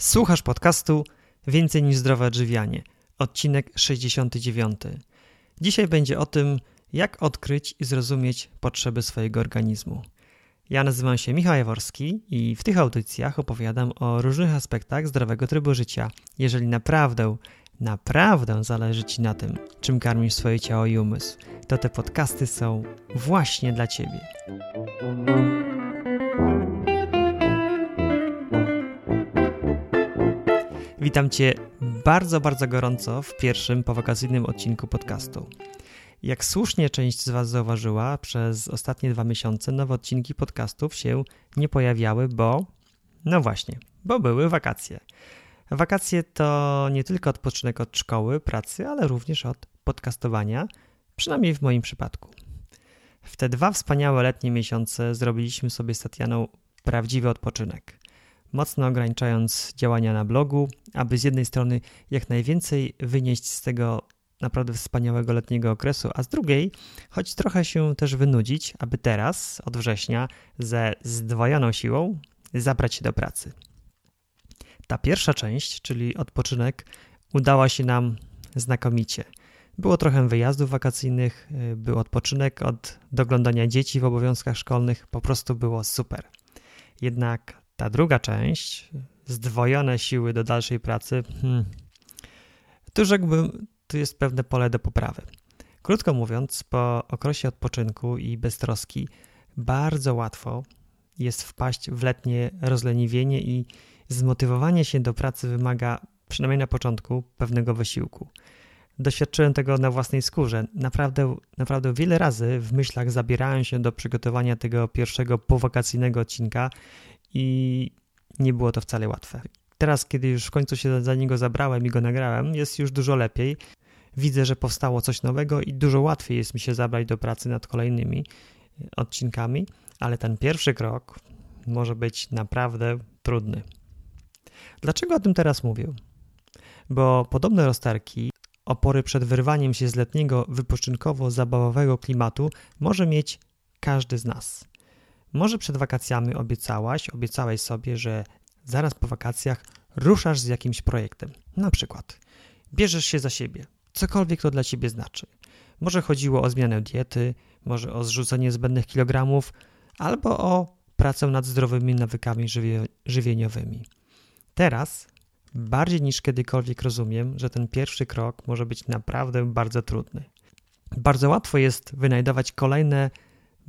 Słuchasz podcastu Więcej niż zdrowe odżywianie, odcinek 69. Dzisiaj będzie o tym, jak odkryć i zrozumieć potrzeby swojego organizmu. Ja nazywam się Michał Jaworski i w tych audycjach opowiadam o różnych aspektach zdrowego trybu życia. Jeżeli naprawdę, naprawdę zależy Ci na tym, czym karmisz swoje ciało i umysł, to te podcasty są właśnie dla Ciebie. Witam Cię bardzo, bardzo gorąco w pierwszym powakacyjnym odcinku podcastu. Jak słusznie część z Was zauważyła, przez ostatnie dwa miesiące nowe odcinki podcastów się nie pojawiały, bo no właśnie, bo były wakacje. Wakacje to nie tylko odpoczynek od szkoły, pracy, ale również od podcastowania, przynajmniej w moim przypadku. W te dwa wspaniałe letnie miesiące zrobiliśmy sobie z Tatianą prawdziwy odpoczynek mocno ograniczając działania na blogu, aby z jednej strony jak najwięcej wynieść z tego naprawdę wspaniałego letniego okresu, a z drugiej, choć trochę się też wynudzić, aby teraz, od września, ze zdwojoną siłą zabrać się do pracy. Ta pierwsza część, czyli odpoczynek, udała się nam znakomicie. Było trochę wyjazdów wakacyjnych, był odpoczynek od doglądania dzieci w obowiązkach szkolnych, po prostu było super. Jednak ta druga część, zdwojone siły do dalszej pracy, hmm, tu rzekłbym, tu jest pewne pole do poprawy. Krótko mówiąc, po okresie odpoczynku i beztroski bardzo łatwo jest wpaść w letnie rozleniwienie i zmotywowanie się do pracy wymaga, przynajmniej na początku, pewnego wysiłku. Doświadczyłem tego na własnej skórze. Naprawdę, naprawdę wiele razy w myślach zabierałem się do przygotowania tego pierwszego powakacyjnego odcinka i nie było to wcale łatwe. Teraz, kiedy już w końcu się za niego zabrałem i go nagrałem, jest już dużo lepiej. Widzę, że powstało coś nowego i dużo łatwiej jest mi się zabrać do pracy nad kolejnymi odcinkami, ale ten pierwszy krok może być naprawdę trudny. Dlaczego o tym teraz mówię? Bo podobne rozterki, opory przed wyrwaniem się z letniego wypoczynkowo-zabawowego klimatu może mieć każdy z nas. Może przed wakacjami obiecałaś, obiecałeś sobie, że zaraz po wakacjach ruszasz z jakimś projektem. Na przykład bierzesz się za siebie, cokolwiek to dla ciebie znaczy. Może chodziło o zmianę diety, może o zrzucenie zbędnych kilogramów, albo o pracę nad zdrowymi nawykami żywie żywieniowymi. Teraz bardziej niż kiedykolwiek rozumiem, że ten pierwszy krok może być naprawdę bardzo trudny. Bardzo łatwo jest wynajdować kolejne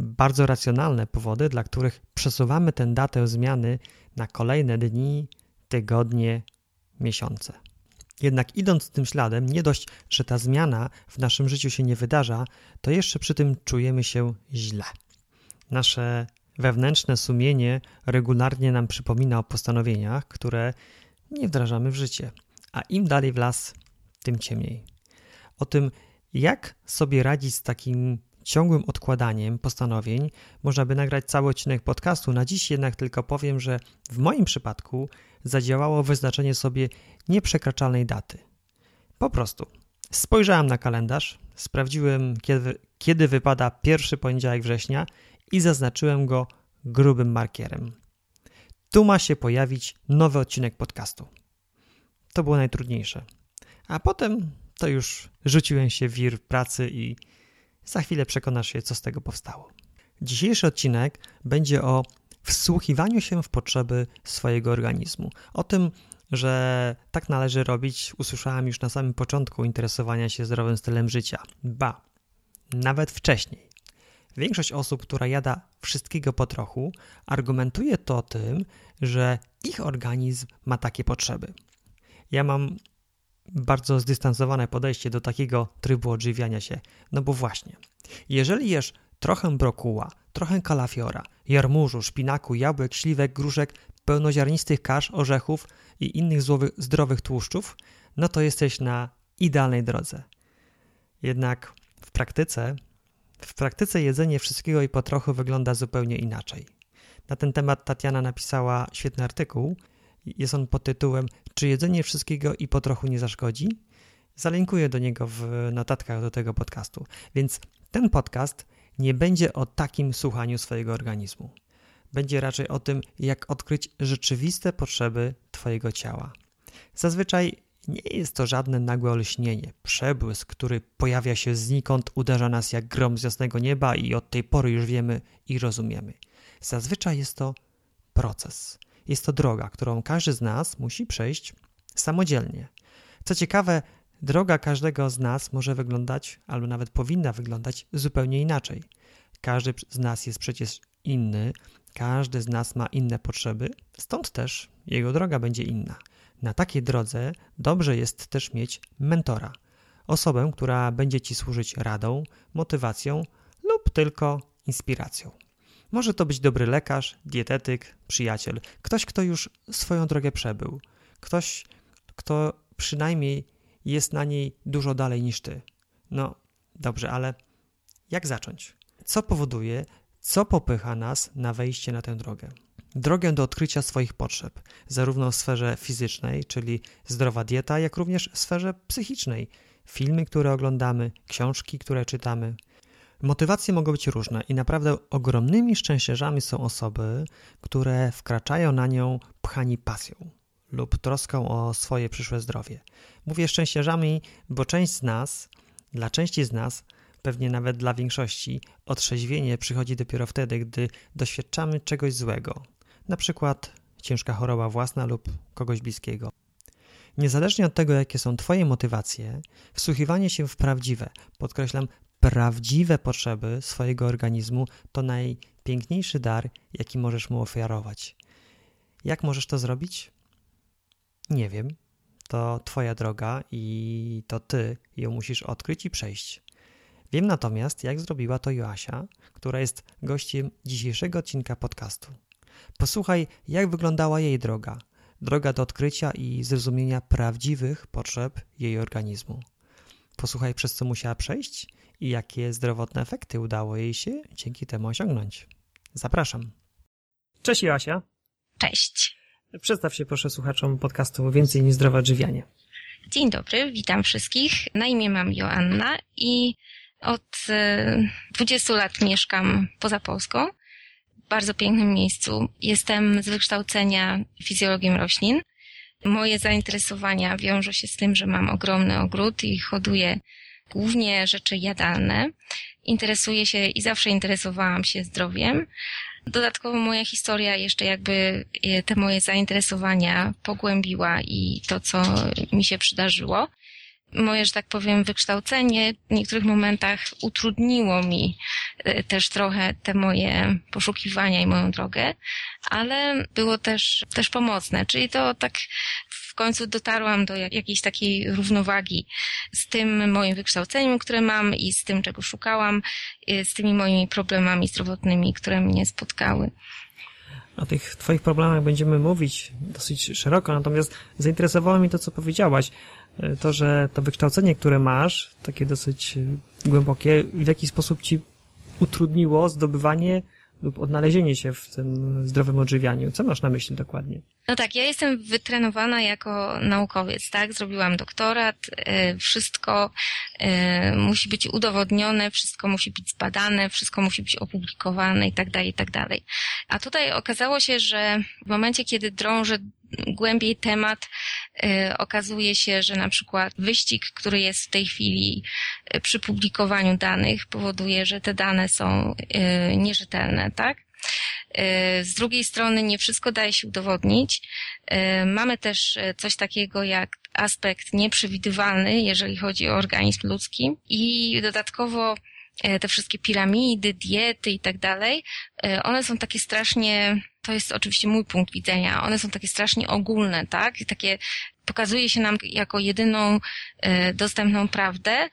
bardzo racjonalne powody, dla których przesuwamy tę datę zmiany na kolejne dni, tygodnie, miesiące. Jednak idąc tym śladem, nie dość, że ta zmiana w naszym życiu się nie wydarza, to jeszcze przy tym czujemy się źle. Nasze wewnętrzne sumienie regularnie nam przypomina o postanowieniach, które nie wdrażamy w życie, a im dalej w las, tym ciemniej. O tym, jak sobie radzić z takim ciągłym odkładaniem postanowień można by nagrać cały odcinek podcastu. Na dziś jednak tylko powiem, że w moim przypadku zadziałało wyznaczenie sobie nieprzekraczalnej daty. Po prostu spojrzałem na kalendarz, sprawdziłem kiedy, kiedy wypada pierwszy poniedziałek września i zaznaczyłem go grubym markierem. Tu ma się pojawić nowy odcinek podcastu. To było najtrudniejsze. A potem to już rzuciłem się w wir pracy i za chwilę przekonasz się, co z tego powstało. Dzisiejszy odcinek będzie o wsłuchiwaniu się w potrzeby swojego organizmu. O tym, że tak należy robić, usłyszałem już na samym początku interesowania się zdrowym stylem życia. Ba, nawet wcześniej. Większość osób, która jada wszystkiego po trochu, argumentuje to tym, że ich organizm ma takie potrzeby. Ja mam bardzo zdystansowane podejście do takiego trybu odżywiania się. No bo właśnie, jeżeli jesz trochę brokuła, trochę kalafiora, jarmużu, szpinaku, jabłek, śliwek, gruszek, pełnoziarnistych kasz, orzechów i innych zdrowych tłuszczów, no to jesteś na idealnej drodze. Jednak w praktyce, w praktyce jedzenie wszystkiego i po trochu wygląda zupełnie inaczej. Na ten temat Tatiana napisała świetny artykuł. Jest on pod tytułem Czy jedzenie wszystkiego i po trochu nie zaszkodzi? Zalinkuję do niego w notatkach do tego podcastu. Więc ten podcast nie będzie o takim słuchaniu swojego organizmu. będzie raczej o tym, jak odkryć rzeczywiste potrzeby Twojego ciała. Zazwyczaj nie jest to żadne nagłe olśnienie, przebłysk, który pojawia się znikąd, uderza nas jak grom z jasnego nieba i od tej pory już wiemy i rozumiemy. Zazwyczaj jest to proces. Jest to droga, którą każdy z nas musi przejść samodzielnie. Co ciekawe, droga każdego z nas może wyglądać, albo nawet powinna wyglądać zupełnie inaczej. Każdy z nas jest przecież inny, każdy z nas ma inne potrzeby, stąd też jego droga będzie inna. Na takiej drodze dobrze jest też mieć mentora, osobę, która będzie ci służyć radą, motywacją lub tylko inspiracją. Może to być dobry lekarz, dietetyk, przyjaciel, ktoś, kto już swoją drogę przebył, ktoś, kto przynajmniej jest na niej dużo dalej niż ty. No dobrze, ale jak zacząć? Co powoduje, co popycha nas na wejście na tę drogę? Drogę do odkrycia swoich potrzeb, zarówno w sferze fizycznej, czyli zdrowa dieta, jak również w sferze psychicznej, filmy, które oglądamy, książki, które czytamy. Motywacje mogą być różne i naprawdę ogromnymi szczęściarzami są osoby, które wkraczają na nią pchani pasją lub troską o swoje przyszłe zdrowie. Mówię szczęściarzami, bo część z nas, dla części z nas, pewnie nawet dla większości, otrzeźwienie przychodzi dopiero wtedy, gdy doświadczamy czegoś złego, na przykład ciężka choroba własna lub kogoś bliskiego. Niezależnie od tego, jakie są Twoje motywacje, wsłuchiwanie się w prawdziwe, podkreślam, prawdziwe potrzeby swojego organizmu to najpiękniejszy dar, jaki możesz mu ofiarować. Jak możesz to zrobić? Nie wiem. To Twoja droga i to Ty ją musisz odkryć i przejść. Wiem natomiast, jak zrobiła to Joasia, która jest gościem dzisiejszego odcinka podcastu. Posłuchaj, jak wyglądała jej droga, droga do odkrycia i zrozumienia prawdziwych potrzeb jej organizmu. Posłuchaj, przez co musiała przejść i jakie zdrowotne efekty udało jej się dzięki temu osiągnąć. Zapraszam. Cześć Joasia. Cześć. Przedstaw się proszę słuchaczom podcastu Więcej niż zdrowe odżywianie. Dzień dobry, witam wszystkich. Na imię mam Joanna i od 20 e, lat mieszkam poza Polską bardzo pięknym miejscu. Jestem z wykształcenia fizjologiem roślin. Moje zainteresowania wiążą się z tym, że mam ogromny ogród i hoduję głównie rzeczy jadalne. Interesuję się i zawsze interesowałam się zdrowiem. Dodatkowo moja historia jeszcze jakby e, te moje zainteresowania pogłębiła i to, co mi się przydarzyło moje, że tak powiem, wykształcenie w niektórych momentach utrudniło mi e, też trochę te moje poszukiwania i moją drogę, ale było też, też pomocne. Czyli to tak w końcu dotarłam do jakiejś takiej równowagi z tym moim wykształceniem, które mam i z tym, czego szukałam, e, z tymi moimi problemami zdrowotnymi, które mnie spotkały. O tych Twoich problemach będziemy mówić dosyć szeroko, natomiast zainteresowało mnie to, co powiedziałaś to, że to wykształcenie, które masz, takie dosyć e, głębokie, w jaki sposób ci utrudniło zdobywanie lub odnalezienie się w tym zdrowym odżywianiu. Co masz na myśli dokładnie? No tak, ja jestem wytrenowana jako naukowiec, tak? Zrobiłam doktorat, e, wszystko e, musi być udowodnione, wszystko musi być zbadane, wszystko musi być opublikowane i tak dalej, i tak dalej. A tutaj okazało się, że w momencie, kiedy drążę głębiej temat, y, okazuje się, że na przykład wyścig, który jest w tej chwili y, przy publikowaniu danych, powoduje, że te dane są y, nierzetelne, tak? Z drugiej strony nie wszystko daje się udowodnić. Mamy też coś takiego jak aspekt nieprzewidywalny, jeżeli chodzi o organizm ludzki i dodatkowo te wszystkie piramidy, diety i tak dalej, one są takie strasznie to jest oczywiście mój punkt widzenia, one są takie strasznie ogólne, tak? Takie pokazuje się nam jako jedyną e, dostępną prawdę,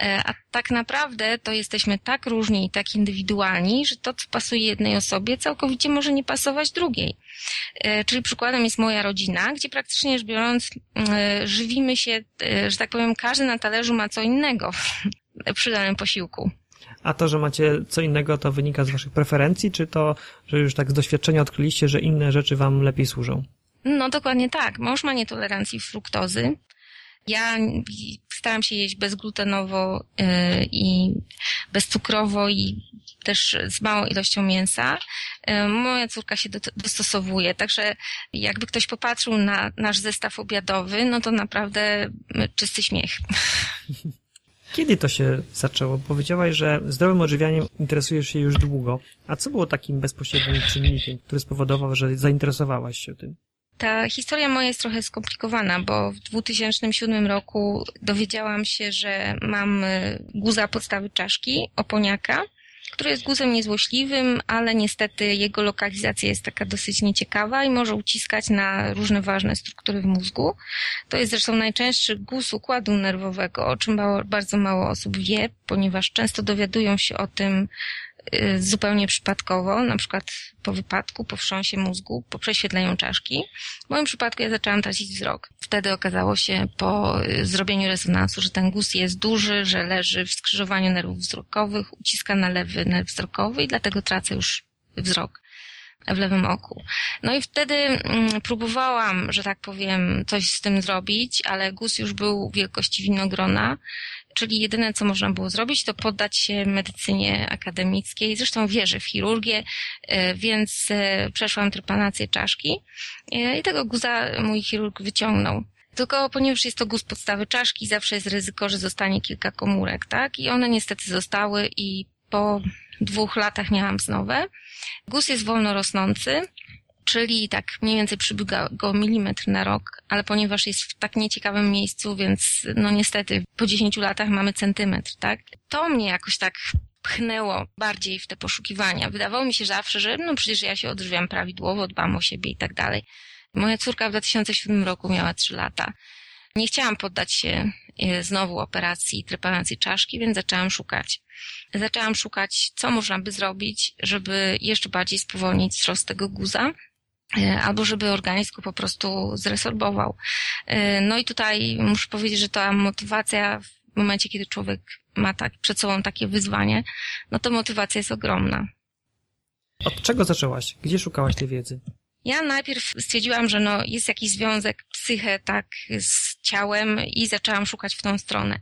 e, a tak naprawdę to jesteśmy tak różni i tak indywidualni, że to, co pasuje jednej osobie, całkowicie może nie pasować drugiej. E, czyli przykładem jest moja rodzina, gdzie praktycznie rzecz biorąc żywimy się, że tak powiem, każdy na talerzu ma co innego przy danym posiłku. A to, że macie co innego, to wynika z waszych preferencji, czy to, że już tak z doświadczenia odkryliście, że inne rzeczy wam lepiej służą? No dokładnie tak. Mąż ma nietolerancję fruktozy. Ja staram się jeść bezglutenowo yy, i bezcukrowo i też z małą ilością mięsa. Yy, moja córka się do, dostosowuje, także jakby ktoś popatrzył na nasz zestaw obiadowy, no to naprawdę czysty śmiech. Kiedy to się zaczęło? Powiedziałaś, że zdrowym odżywianiem interesujesz się już długo. A co było takim bezpośrednim czynnikiem, który spowodował, że zainteresowałaś się tym? Ta historia moja jest trochę skomplikowana, bo w 2007 roku dowiedziałam się, że mam y, guza podstawy czaszki, oponiaka, który jest guzem niezłośliwym, ale niestety jego lokalizacja jest taka dosyć nieciekawa i może uciskać na różne ważne struktury w mózgu. To jest zresztą najczęstszy guz układu nerwowego, o czym bardzo mało osób wie, ponieważ często dowiadują się o tym zupełnie przypadkowo, na przykład po wypadku, po wstrząsie mózgu, po prześwietleniu czaszki. W moim przypadku ja zaczęłam tracić wzrok. Wtedy okazało się po y, zrobieniu rezonansu, że ten guz jest duży, że leży w skrzyżowaniu nerwów wzrokowych, uciska na lewy nerw wzrokowy i dlatego tracę już wzrok w lewym oku. No i wtedy mm, próbowałam, że tak powiem, coś z tym zrobić, ale guz już był wielkości winogrona Czyli jedyne, co można było zrobić, to poddać się medycynie akademickiej. Zresztą wierzę w chirurgię, e, więc e, przeszłam trypanację czaszki e, i tego guza mój chirurg wyciągnął. Tylko ponieważ jest to guz podstawy czaszki, zawsze jest ryzyko, że zostanie kilka komórek, tak? I one niestety zostały i po dwóch latach miałam znowu. Guz jest wolno rosnący, czyli tak mniej więcej przybiega go milimetr na rok, ale ponieważ jest w tak nieciekawym miejscu, więc no niestety po 10 latach mamy centymetr, tak? To mnie jakoś tak pchnęło bardziej w te poszukiwania. Wydawało mi się zawsze, że no przecież ja się odżywiam prawidłowo, dbam o siebie i tak dalej. Moja córka w 2007 roku miała 3 lata. Nie chciałam poddać się e, znowu operacji trepanacji czaszki, więc zaczęłam szukać. Zaczęłam szukać, co można by zrobić, żeby jeszcze bardziej spowolnić wzrost tego guza albo żeby organizm go po prostu zresorbował. E, no i tutaj muszę powiedzieć, że ta motywacja w momencie, kiedy człowiek ma tak przed sobą takie wyzwanie, no to motywacja jest ogromna. Od czego zaczęłaś? Gdzie szukałaś tej wiedzy? Ja najpierw stwierdziłam, że no jest jakiś związek psychę tak z ciałem i zaczęłam szukać w tą stronę.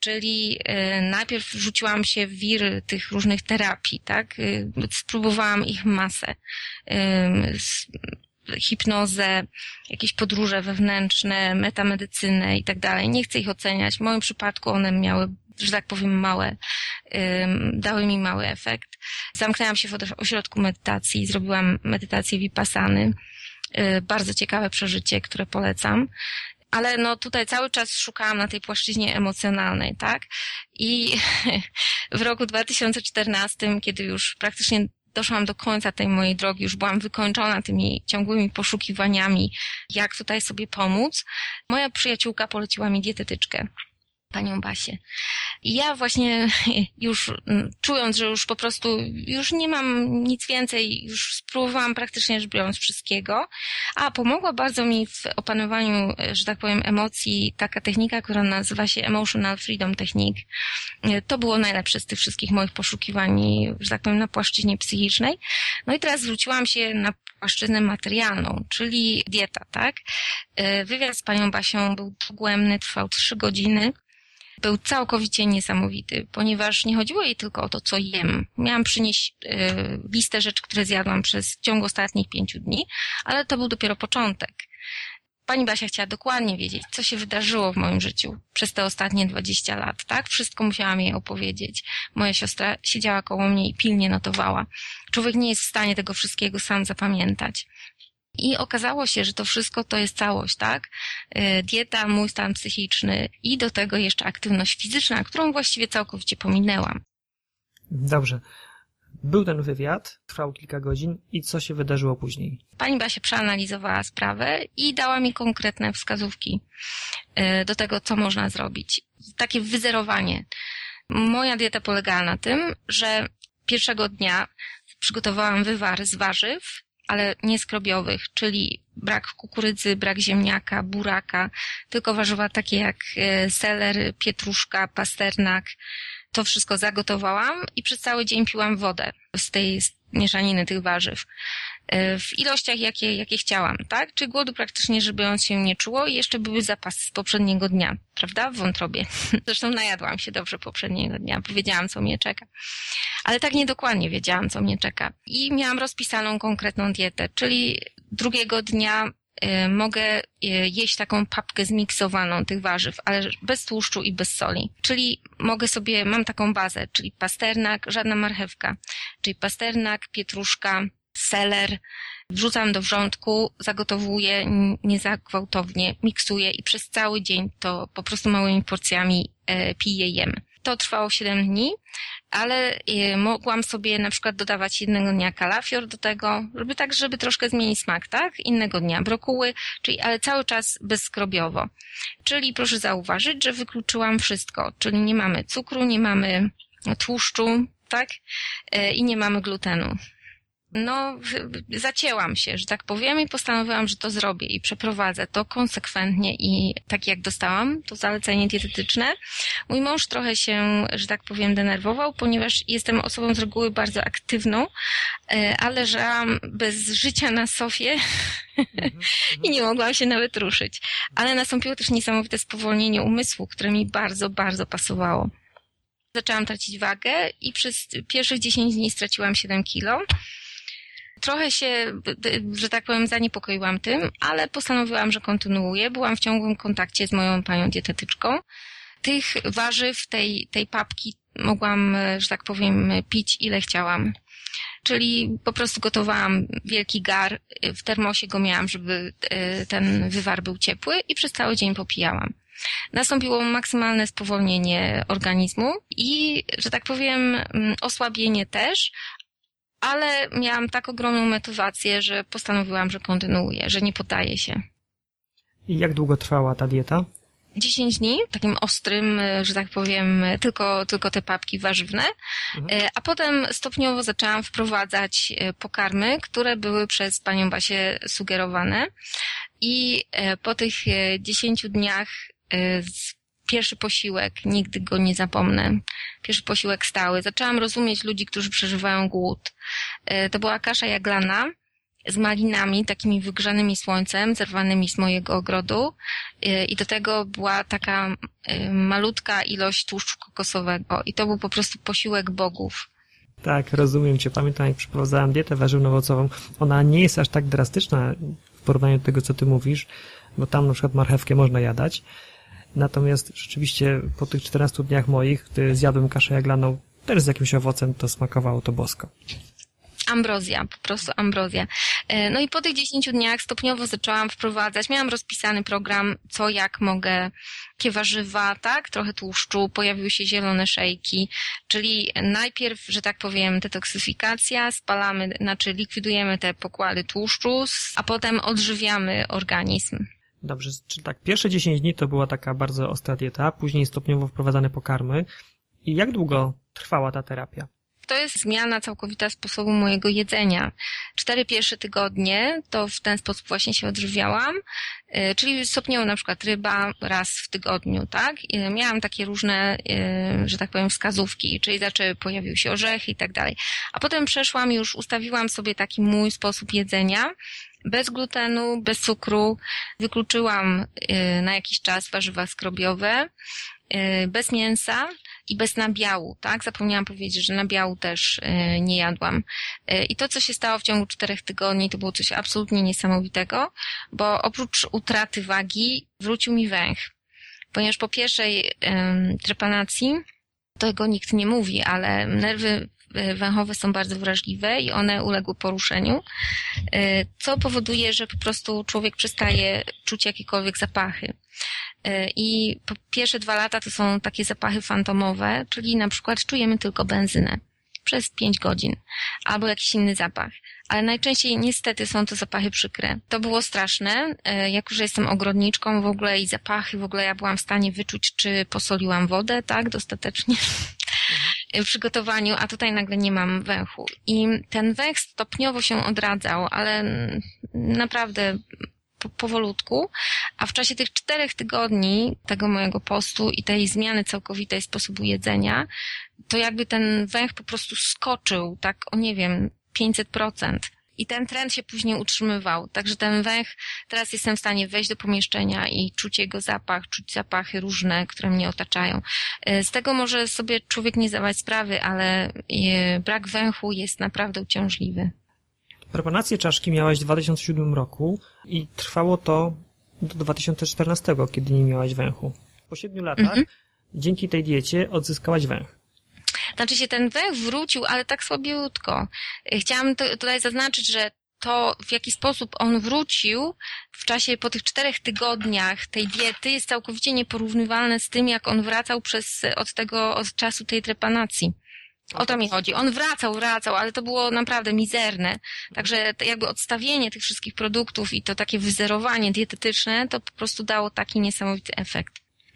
Czyli y, najpierw rzuciłam się w wir tych różnych terapii, tak? Y, spróbowałam ich masę. Hipnozę, jakieś podróże wewnętrzne, metamedycynę i tak dalej. Nie chcę ich oceniać. W moim przypadku one miały że tak powiem, małe, dały mi mały efekt. Zamknęłam się w ośrodku medytacji, zrobiłam medytację Vipassany. Y, bardzo ciekawe przeżycie, które polecam. Ale no tutaj cały czas szukałam na tej płaszczyźnie emocjonalnej, tak? I w roku 2014, kiedy już praktycznie doszłam do końca tej mojej drogi, już byłam wykończona tymi ciągłymi poszukiwaniami, jak tutaj sobie pomóc, moja przyjaciółka poleciła mi dietetyczkę panią Basię. I ja właśnie już mm, czując, że już po prostu już nie mam nic więcej, już spróbowałam praktycznie rzecz biorąc wszystkiego, a pomogła bardzo mi w opanowaniu, że tak powiem, emocji taka technika, która nazywa się Emotional Freedom Technique. To było najlepsze z tych wszystkich moich poszukiwań, że tak powiem, na płaszczyźnie psychicznej. No i teraz zwróciłam się na płaszczyznę materialną, czyli dieta, tak? Wywiad z panią Basią był dogłębny, trwał trzy godziny był całkowicie niesamowity, ponieważ nie chodziło jej tylko o to, co jem. Miałam przynieść y, listę rzeczy, które zjadłam przez ciągu ostatnich pięciu dni, ale to był dopiero początek. Pani Basia chciała dokładnie wiedzieć, co się wydarzyło w moim życiu przez te ostatnie 20 lat, tak? Wszystko musiałam jej opowiedzieć. Moja siostra siedziała koło mnie i pilnie notowała. Człowiek nie jest w stanie tego wszystkiego sam zapamiętać. I okazało się, że to wszystko to jest całość, tak? Y, dieta, mój stan psychiczny i do tego jeszcze aktywność fizyczna, którą właściwie całkowicie pominęłam. Dobrze. Był ten wywiad, trwał kilka godzin i co się wydarzyło później? Pani Basia przeanalizowała sprawę i dała mi konkretne wskazówki y, do tego, co można zrobić. Takie wyzerowanie. Moja dieta polegała na tym, że pierwszego dnia przygotowałam wywar z warzyw, ale nie skrobiowych, czyli brak kukurydzy, brak ziemniaka, buraka, tylko warzywa takie jak e, seler, pietruszka, pasternak. To wszystko zagotowałam i przez cały dzień piłam wodę z tej mieszaniny tych warzyw. E, w ilościach, jakie, jakie chciałam, tak? Czy głodu praktycznie, żeby on się nie czuło i jeszcze były zapasy z poprzedniego dnia, prawda? W wątrobie. Zresztą najadłam się dobrze poprzedniego dnia, powiedziałam, co mnie czeka. Ale tak niedokładnie wiedziałam, co mnie czeka. I miałam rozpisaną konkretną dietę, czyli drugiego dnia Y, mogę y, jeść taką papkę zmiksowaną tych warzyw, ale bez tłuszczu i bez soli. Czyli mogę sobie, mam taką bazę, czyli pasternak, żadna marchewka, czyli pasternak, pietruszka, seler, wrzucam do wrzątku, zagotowuję niezagwałtownie, miksuję i przez cały dzień to po prostu małymi porcjami e, piję, jem. To trwało 7 dni, ale y, mogłam sobie na przykład dodawać jednego dnia kalafior do tego, żeby tak, żeby troszkę zmienić smak, tak? Innego dnia brokuły, czyli, ale cały czas bezskrobiowo. Czyli proszę zauważyć, że wykluczyłam wszystko, czyli nie mamy cukru, nie mamy tłuszczu, tak? Y, I nie mamy glutenu no, zacięłam się, że tak powiem, i postanowiłam, że to zrobię i przeprowadzę to konsekwentnie i tak jak dostałam to zalecenie dietetyczne. Mój mąż trochę się, że tak powiem, denerwował, ponieważ jestem osobą z reguły bardzo aktywną, e, ale leżałam bez życia na sofie i nie mogłam się nawet ruszyć. Ale nastąpiło też niesamowite spowolnienie umysłu, które mi bardzo, bardzo pasowało. Zaczęłam tracić wagę i przez pierwszych 10 dni straciłam 7 kilo. Trochę się, że tak powiem, zaniepokoiłam tym, ale postanowiłam, że kontynuuję. Byłam w ciągłym kontakcie z moją panią dietetyczką. Tych warzyw, tej, tej papki mogłam, że tak powiem, pić ile chciałam. Czyli po prostu gotowałam wielki gar, w termosie go miałam, żeby ten wywar był ciepły i przez cały dzień popijałam. Nastąpiło maksymalne spowolnienie organizmu i, że tak powiem, mm, osłabienie też, ale miałam tak ogromną motywację, że postanowiłam, że kontynuuję, że nie poddaję się. I jak długo trwała ta dieta? 10 dni, takim ostrym, że tak powiem, tylko, tylko te papki warzywne, mhm. E, a potem stopniowo zaczęłam wprowadzać e, pokarmy, które były przez panią Basię sugerowane i e, po tych 10 dniach pierwszy posiłek, nigdy go nie zapomnę. Pierwszy posiłek stały. Zaczęłam rozumieć ludzi, którzy przeżywają głód. E, to była kasza jaglana z malinami, takimi wygrzanymi słońcem, zerwanymi z mojego ogrodu e, i do tego była taka e, malutka ilość tłuszczu kokosowego i to był po prostu posiłek bogów. Tak, rozumiem Cię. Pamiętam, jak przeprowadzałem dietę warzywno-owocową. Ona nie jest aż tak drastyczna w porównaniu do tego, co Ty mówisz, bo tam na przykład marchewkę można jadać, Natomiast rzeczywiście po tych 14 dniach moich, gdy zjadłem kaszę jaglaną też z jakimś owocem, to smakowało to bosko ambrozja, po prostu ambrozja. E, no i po tych 10 dniach stopniowo zaczęłam wprowadzać, miałam rozpisany program, co jak mogę, jakie warzywa, tak, trochę tłuszczu, pojawiły się zielone szejki, czyli najpierw, że tak powiem, detoksyfikacja, spalamy, znaczy likwidujemy te pokłady tłuszczu, a potem odżywiamy organizm. Dobrze, czyli tak, pierwsze 10 dni to była taka bardzo ostra dieta, później stopniowo wprowadzane pokarmy. I jak długo trwała ta terapia? To jest zmiana całkowita sposobu mojego jedzenia. Cztery pierwsze tygodnie to w ten sposób właśnie się odżywiałam, y, czyli stopniowo na przykład ryba raz w tygodniu, tak? Miałam takie różne, y, że tak powiem, wskazówki, czyli zaczęły, pojawiły się orzechy i tak dalej. A potem przeszłam już, ustawiłam sobie taki mój sposób jedzenia, bez glutenu, bez cukru. Wykluczyłam y, na jakiś czas warzywa skrobiowe, y, bez mięsa i bez nabiału, tak? Zapomniałam powiedzieć, że nabiału też y, nie jadłam. I to, co się stało w ciągu czterech tygodni, to było coś absolutnie niesamowitego, bo oprócz utraty wagi wrócił mi węch. Ponieważ po pierwszej trepanacji tego nikt nie mówi, ale nerwy węchowe są bardzo wrażliwe i one uległy poruszeniu, e, co powoduje, że po prostu człowiek przestaje czuć jakiekolwiek zapachy. E, I po pierwsze dwa lata to są takie zapachy fantomowe, czyli na przykład czujemy tylko benzynę przez pięć godzin albo jakiś inny zapach. Ale najczęściej niestety są to zapachy przykre. To było straszne. Jako, że jestem ogrodniczką w ogóle i zapachy, w ogóle ja byłam w stanie wyczuć, czy posoliłam wodę, tak, dostatecznie. W przygotowaniu, a tutaj nagle nie mam węchu. I ten węch stopniowo się odradzał, ale naprawdę po, powolutku, a w czasie tych czterech tygodni tego mojego postu i tej zmiany całkowitej sposobu jedzenia, to jakby ten węch po prostu skoczył, tak o nie wiem, 500%. I ten trend się później utrzymywał. Także ten węch, teraz jestem w stanie wejść do pomieszczenia i czuć jego zapach, czuć zapachy różne, które mnie otaczają. E, z tego może sobie człowiek nie zdawać sprawy, ale e, brak węchu jest naprawdę uciążliwy. Propanację czaszki miałaś w 2007 roku i trwało to do 2014, kiedy nie miałaś węchu. Po siedmiu latach mhm. dzięki tej diecie odzyskałaś węch. Znaczy się ten węch wrócił, ale tak słabiutko. Chciałam tutaj zaznaczyć, że to, w jaki sposób on wrócił w czasie po tych czterech tygodniach tej diety jest całkowicie nieporównywalne z tym, jak on wracał przez, od tego, od czasu tej trepanacji. O to mi chodzi. On wracał, wracał, ale to było naprawdę mizerne. Także jakby odstawienie tych wszystkich produktów i to takie wyzerowanie dietetyczne, to po prostu dało taki niesamowity efekt.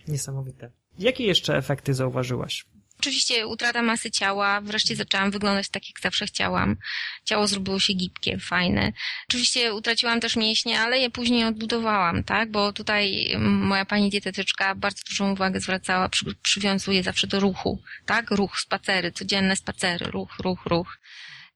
Niesamowite. Jakie jeszcze efekty zauważyłaś? Oczywiście utrata masy ciała, wreszcie zaczęłam wyglądać tak, jak zawsze chciałam. Ciało zrobiło się gibkie, fajne. Oczywiście utraciłam też mięśnie, ale je później odbudowałam, tak? Bo tutaj moja pani dietetyczka bardzo dużą uwagę zwracała, przy, przywiązuje zawsze do ruchu, tak? Ruch, spacery, codzienne spacery, ruch, ruch, ruch.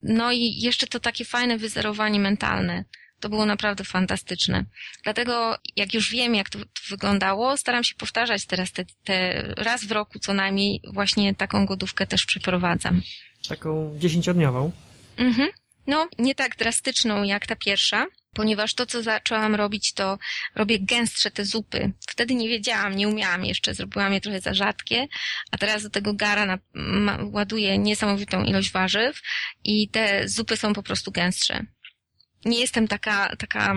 No i jeszcze to takie fajne wyzerowanie mentalne. To było naprawdę fantastyczne. Dlatego, jak już wiem, jak to, to wyglądało, staram się powtarzać teraz te, te, raz w roku co najmniej właśnie taką głodówkę też przeprowadzam. Taką dziesięciodniową? Mhm. No, nie tak drastyczną jak ta pierwsza, ponieważ to, co zaczęłam robić, to robię gęstsze te zupy. Wtedy nie wiedziałam, nie umiałam jeszcze, zrobiłam je trochę za rzadkie, a teraz do tego gara na, ma, ładuję niesamowitą ilość warzyw i te zupy są po prostu gęstsze nie jestem taka, taka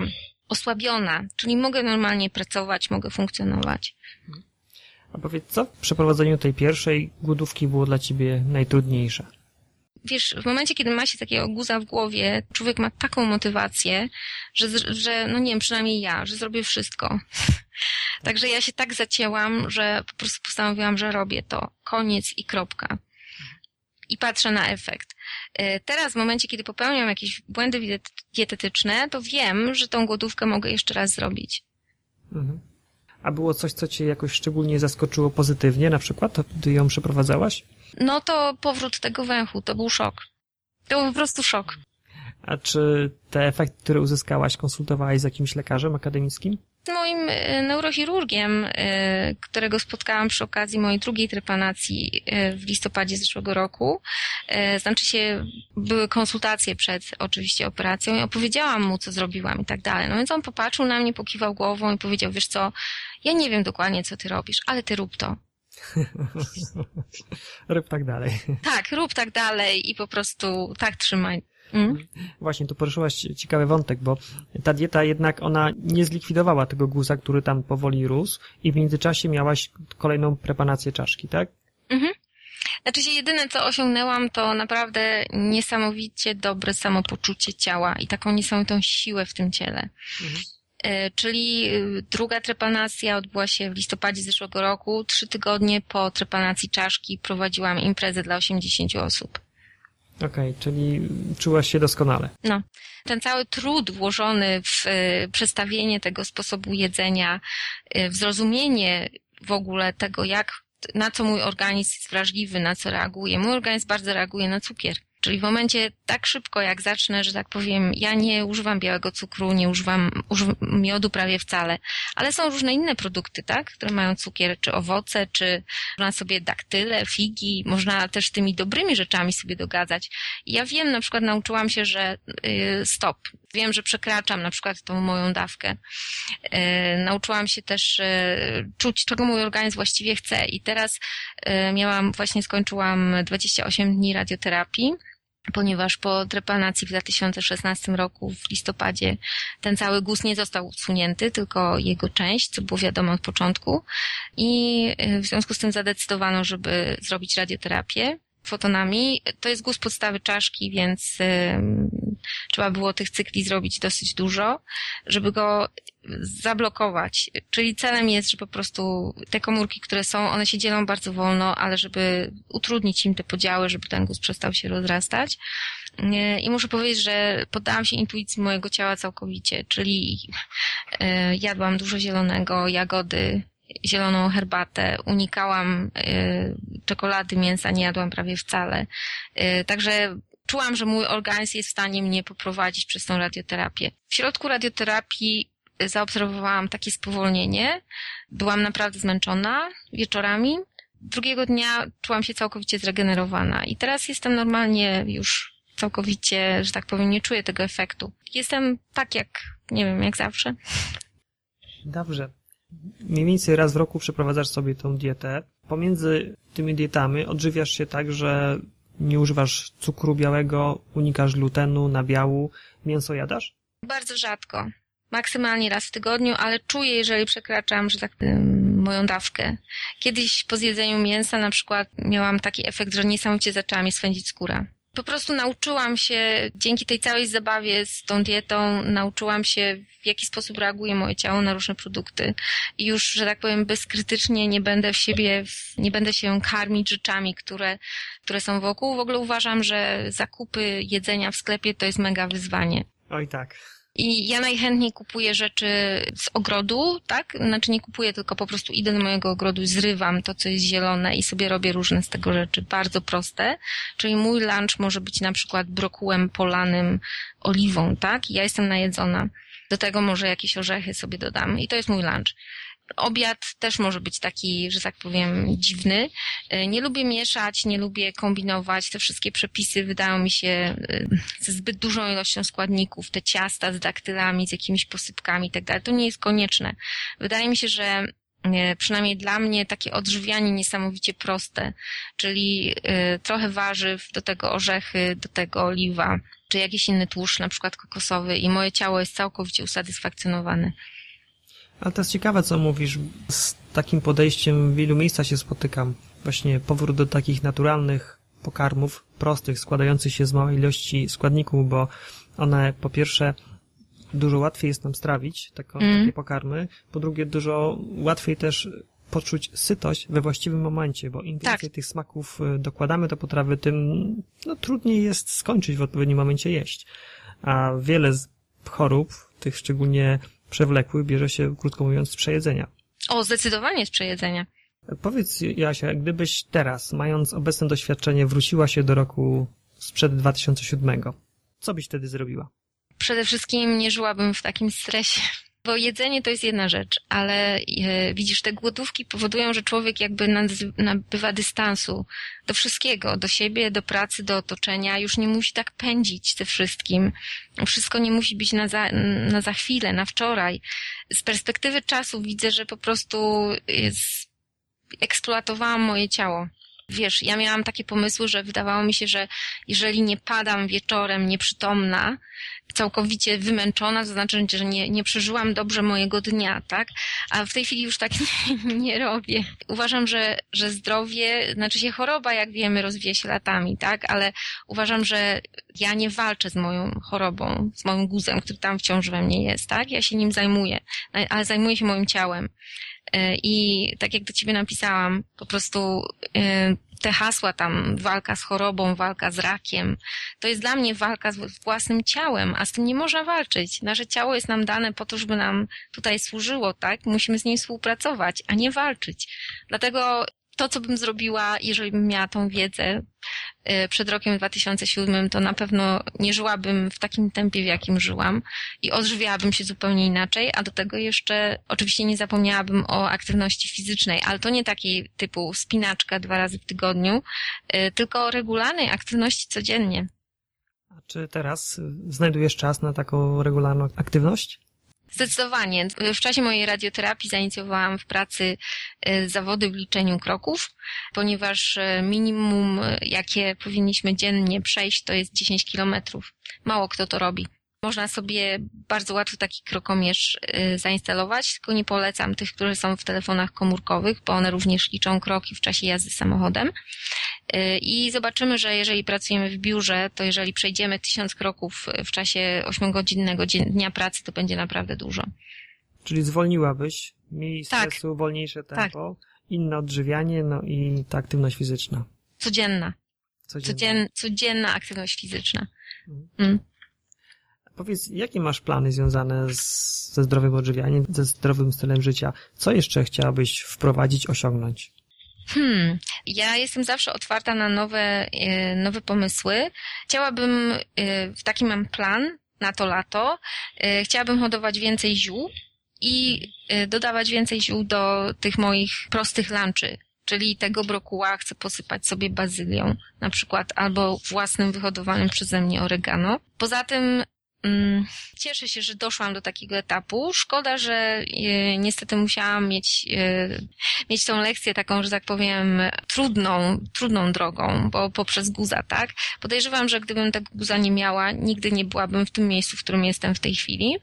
osłabiona, czyli mogę normalnie pracować, mogę funkcjonować. A powiedz, co w przeprowadzeniu tej pierwszej głodówki było dla ciebie najtrudniejsze? Wiesz, w momencie, kiedy ma się takiego guza w głowie, człowiek ma taką motywację, że, że no nie wiem, przynajmniej ja, że zrobię wszystko. Także ja się tak zacięłam, że po prostu postanowiłam, że robię to. Koniec i kropka. I patrzę na efekt. E, teraz w momencie, kiedy popełniam jakieś błędy dietetyczne, to wiem, że tą głodówkę mogę jeszcze raz zrobić. Mhm. A było coś, co cię jakoś szczególnie zaskoczyło pozytywnie, na przykład, gdy ją przeprowadzałaś? No to powrót tego węchu, to był szok. To był po prostu szok. A czy te efekty, które uzyskałaś, konsultowałaś z jakimś lekarzem akademickim? Z moim e, neurochirurgiem, e, którego spotkałam przy okazji mojej drugiej trepanacji e, w listopadzie zeszłego roku. Znaczy się, były konsultacje przed oczywiście operacją i opowiedziałam mu, co zrobiłam i tak dalej. No więc on popatrzył na mnie, pokiwał głową i powiedział, wiesz co, ja nie wiem dokładnie, co ty robisz, ale ty rób to. rób tak dalej. Tak, rób tak dalej i po prostu tak trzymaj. Mm. Właśnie, tu poruszyłaś ciekawy wątek, bo ta dieta jednak ona nie zlikwidowała tego guza, który tam powoli rósł i w międzyczasie miałaś kolejną prepanację czaszki, tak? Mhm. Znaczy się jedyne, co osiągnęłam, to naprawdę niesamowicie dobre samopoczucie ciała i taką niesamowitą siłę w tym ciele. Mhm. E, czyli y, druga trepanacja odbyła się w listopadzie zeszłego roku. Trzy tygodnie po trepanacji czaszki prowadziłam imprezę dla 80 osób. Okej, okay, czyli czułaś się doskonale. No. Ten cały trud włożony w y, przedstawienie tego sposobu jedzenia, y, w zrozumienie w ogóle tego, jak, na co mój organizm jest wrażliwy, na co reaguje. Mój organizm bardzo reaguje na cukier. Czyli w momencie tak szybko, jak zacznę, że tak powiem, ja nie używam białego cukru, nie używam, używam miodu prawie wcale, ale są różne inne produkty, tak, które mają cukier, czy owoce, czy można sobie daktyle, figi, można też tymi dobrymi rzeczami sobie dogadzać. Ja wiem, na przykład nauczyłam się, że yy, stop, wiem, że przekraczam na przykład tą moją dawkę. Yy, nauczyłam się też yy, czuć, czego mój organizm właściwie chce. I teraz yy, miałam, właśnie skończyłam 28 dni radioterapii ponieważ po trepanacji w 2016 roku w listopadzie ten cały guz nie został usunięty, tylko jego część, co było wiadomo od początku i w związku z tym zadecydowano, żeby zrobić radioterapię fotonami. To jest guz podstawy czaszki, więc trzeba było tych cykli zrobić dosyć dużo, żeby go zablokować. Czyli celem jest, że po prostu te komórki, które są, one się dzielą bardzo wolno, ale żeby utrudnić im te podziały, żeby ten guz przestał się rozrastać. I muszę powiedzieć, że poddałam się intuicji mojego ciała całkowicie, czyli e, jadłam dużo zielonego, jagody, zieloną herbatę, unikałam e, czekolady, mięsa nie jadłam prawie wcale. E, także czułam, że mój organizm jest w stanie mnie poprowadzić przez tą radioterapię. W środku radioterapii zaobserwowałam takie spowolnienie. Byłam naprawdę zmęczona wieczorami. Drugiego dnia czułam się całkowicie zregenerowana i teraz jestem normalnie już całkowicie, że tak powiem, nie czuję tego efektu. Jestem tak jak, nie wiem, jak zawsze. Dobrze. Mniej więcej raz w roku przeprowadzasz sobie tą dietę. Pomiędzy tymi dietami odżywiasz się tak, że nie używasz cukru białego, unikasz glutenu, nabiału, mięso jadasz? Bardzo rzadko. Maksymalnie raz w tygodniu, ale czuję, jeżeli przekraczam, że tak powiem, moją dawkę. Kiedyś po zjedzeniu mięsa na przykład miałam taki efekt, że niesamowicie zaczęła mi swędzić skóra. Po prostu nauczyłam się, dzięki tej całej zabawie z tą dietą, nauczyłam się, w jaki sposób reaguje moje ciało na różne produkty. I już, że tak powiem, bezkrytycznie nie będę w siebie, nie będę się karmić rzeczami, które, które są wokół. W ogóle uważam, że zakupy jedzenia w sklepie to jest mega wyzwanie. Oj tak. I ja najchętniej kupuję rzeczy z ogrodu, tak? Znaczy nie kupuję, tylko po prostu idę do mojego ogrodu, zrywam to, co jest zielone i sobie robię różne z tego rzeczy, bardzo proste. Czyli mój lunch może być na przykład brokułem polanym oliwą, tak? Ja jestem najedzona. Do tego może jakieś orzechy sobie dodam i to jest mój lunch. Obiad też może być taki, że tak powiem, dziwny. E, nie lubię mieszać, nie lubię kombinować. Te wszystkie przepisy wydają mi się e, ze zbyt dużą ilością składników. Te ciasta z daktylami, z jakimiś posypkami i tak dalej. To nie jest konieczne. Wydaje mi się, że e, przynajmniej dla mnie takie odżywianie niesamowicie proste, czyli trochę warzyw, do tego orzechy, do tego oliwa, czy jakiś inny tłuszcz, na przykład kokosowy i moje ciało jest całkowicie usatysfakcjonowane. Ale to jest ciekawe, co mówisz. Z takim podejściem w wielu miejscach się spotykam. Właśnie powrót do takich naturalnych pokarmów, prostych, składających się z małej ilości składników, bo one po pierwsze dużo łatwiej jest nam strawić mm. takie pokarmy, po drugie dużo łatwiej też poczuć sytość we właściwym momencie, bo im tak. więcej tych smaków y, dokładamy do potrawy, tym no, trudniej jest skończyć w odpowiednim momencie jeść. A wiele z chorób, tych szczególnie przewlekły bierze się, krótko mówiąc, z przejedzenia. O, zdecydowanie z przejedzenia. Powiedz, Jasia, gdybyś teraz, mając obecne doświadczenie, wróciła się do roku sprzed 2007, co byś wtedy zrobiła? Przede wszystkim nie żyłabym w takim stresie. Bo jedzenie to jest jedna rzecz, ale e, widzisz, te głodówki powodują, że człowiek jakby nabywa dystansu do wszystkiego, do siebie, do pracy, do otoczenia, już nie musi tak pędzić ze wszystkim. Wszystko nie musi być na za, na za chwilę, na wczoraj. Z perspektywy czasu widzę, że po prostu jest, eksploatowałam moje ciało. Wiesz, ja miałam takie pomysły, że wydawało mi się, że jeżeli nie padam wieczorem nieprzytomna, całkowicie wymęczona, to znaczy, że nie, nie przeżyłam dobrze mojego dnia, tak? A w tej chwili już tak nie, nie robię. Uważam, że, że zdrowie, znaczy się choroba, jak wiemy, rozwija się latami, tak? Ale uważam, że ja nie walczę z moją chorobą, z moim guzem, który tam wciąż we mnie jest, tak? Ja się nim zajmuję, ale zajmuję się moim ciałem. E, I tak jak do ciebie napisałam, po prostu e, te hasła tam, walka z chorobą, walka z rakiem, to jest dla mnie walka z własnym ciałem, a z tym nie można walczyć. Nasze ciało jest nam dane po to, żeby nam tutaj służyło, tak? Musimy z nim współpracować, a nie walczyć. Dlatego to, co bym zrobiła, jeżeli bym miała tą wiedzę przed rokiem 2007, to na pewno nie żyłabym w takim tempie, w jakim żyłam i odżywiałabym się zupełnie inaczej, a do tego jeszcze oczywiście nie zapomniałabym o aktywności fizycznej, ale to nie takiej typu spinaczka dwa razy w tygodniu, e, tylko o regularnej aktywności codziennie. A czy teraz znajdujesz czas na taką regularną aktywność? Zdecydowanie. W czasie mojej radioterapii zainicjowałam w pracy e, zawody w liczeniu kroków, ponieważ e, minimum, e, jakie powinniśmy dziennie przejść, to jest 10 kilometrów. Mało kto to robi. Można sobie bardzo łatwo taki krokomierz y, zainstalować, tylko nie polecam tych, które są w telefonach komórkowych, bo one również liczą kroki w czasie jazdy samochodem. Y, I zobaczymy, że jeżeli pracujemy w biurze, to jeżeli przejdziemy tysiąc kroków w czasie ośmiogodzinnego dnia pracy, to będzie naprawdę dużo. Czyli zwolniłabyś, mniej tak. stresu, tak. wolniejsze tempo, tak. inne odżywianie, no i ta aktywność fizyczna. Codzienna. Codzienna, Codzien, codzienna aktywność fizyczna. Mhm. Mm. Powiedz, jakie masz plany związane z, ze zdrowym odżywianiem, ze zdrowym stylem życia? Co jeszcze chciałabyś wprowadzić, osiągnąć? Hmm, ja jestem zawsze otwarta na nowe, e, nowe pomysły. Chciałabym, e, taki mam plan na to lato, e, chciałabym hodować więcej ziół i dodawać więcej ziół do tych moich prostych lunchy. Czyli tego brokuła chcę posypać sobie bazylią, na przykład, albo własnym wyhodowanym przeze mnie oregano. Poza tym cieszę się, że doszłam do takiego etapu. Szkoda, że e, niestety musiałam mieć, e, mieć tą lekcję taką, że tak powiem, trudną, trudną drogą, bo poprzez guza, tak? Podejrzewam, że gdybym tego guza nie miała, nigdy nie byłabym w tym miejscu, w którym jestem w tej chwili.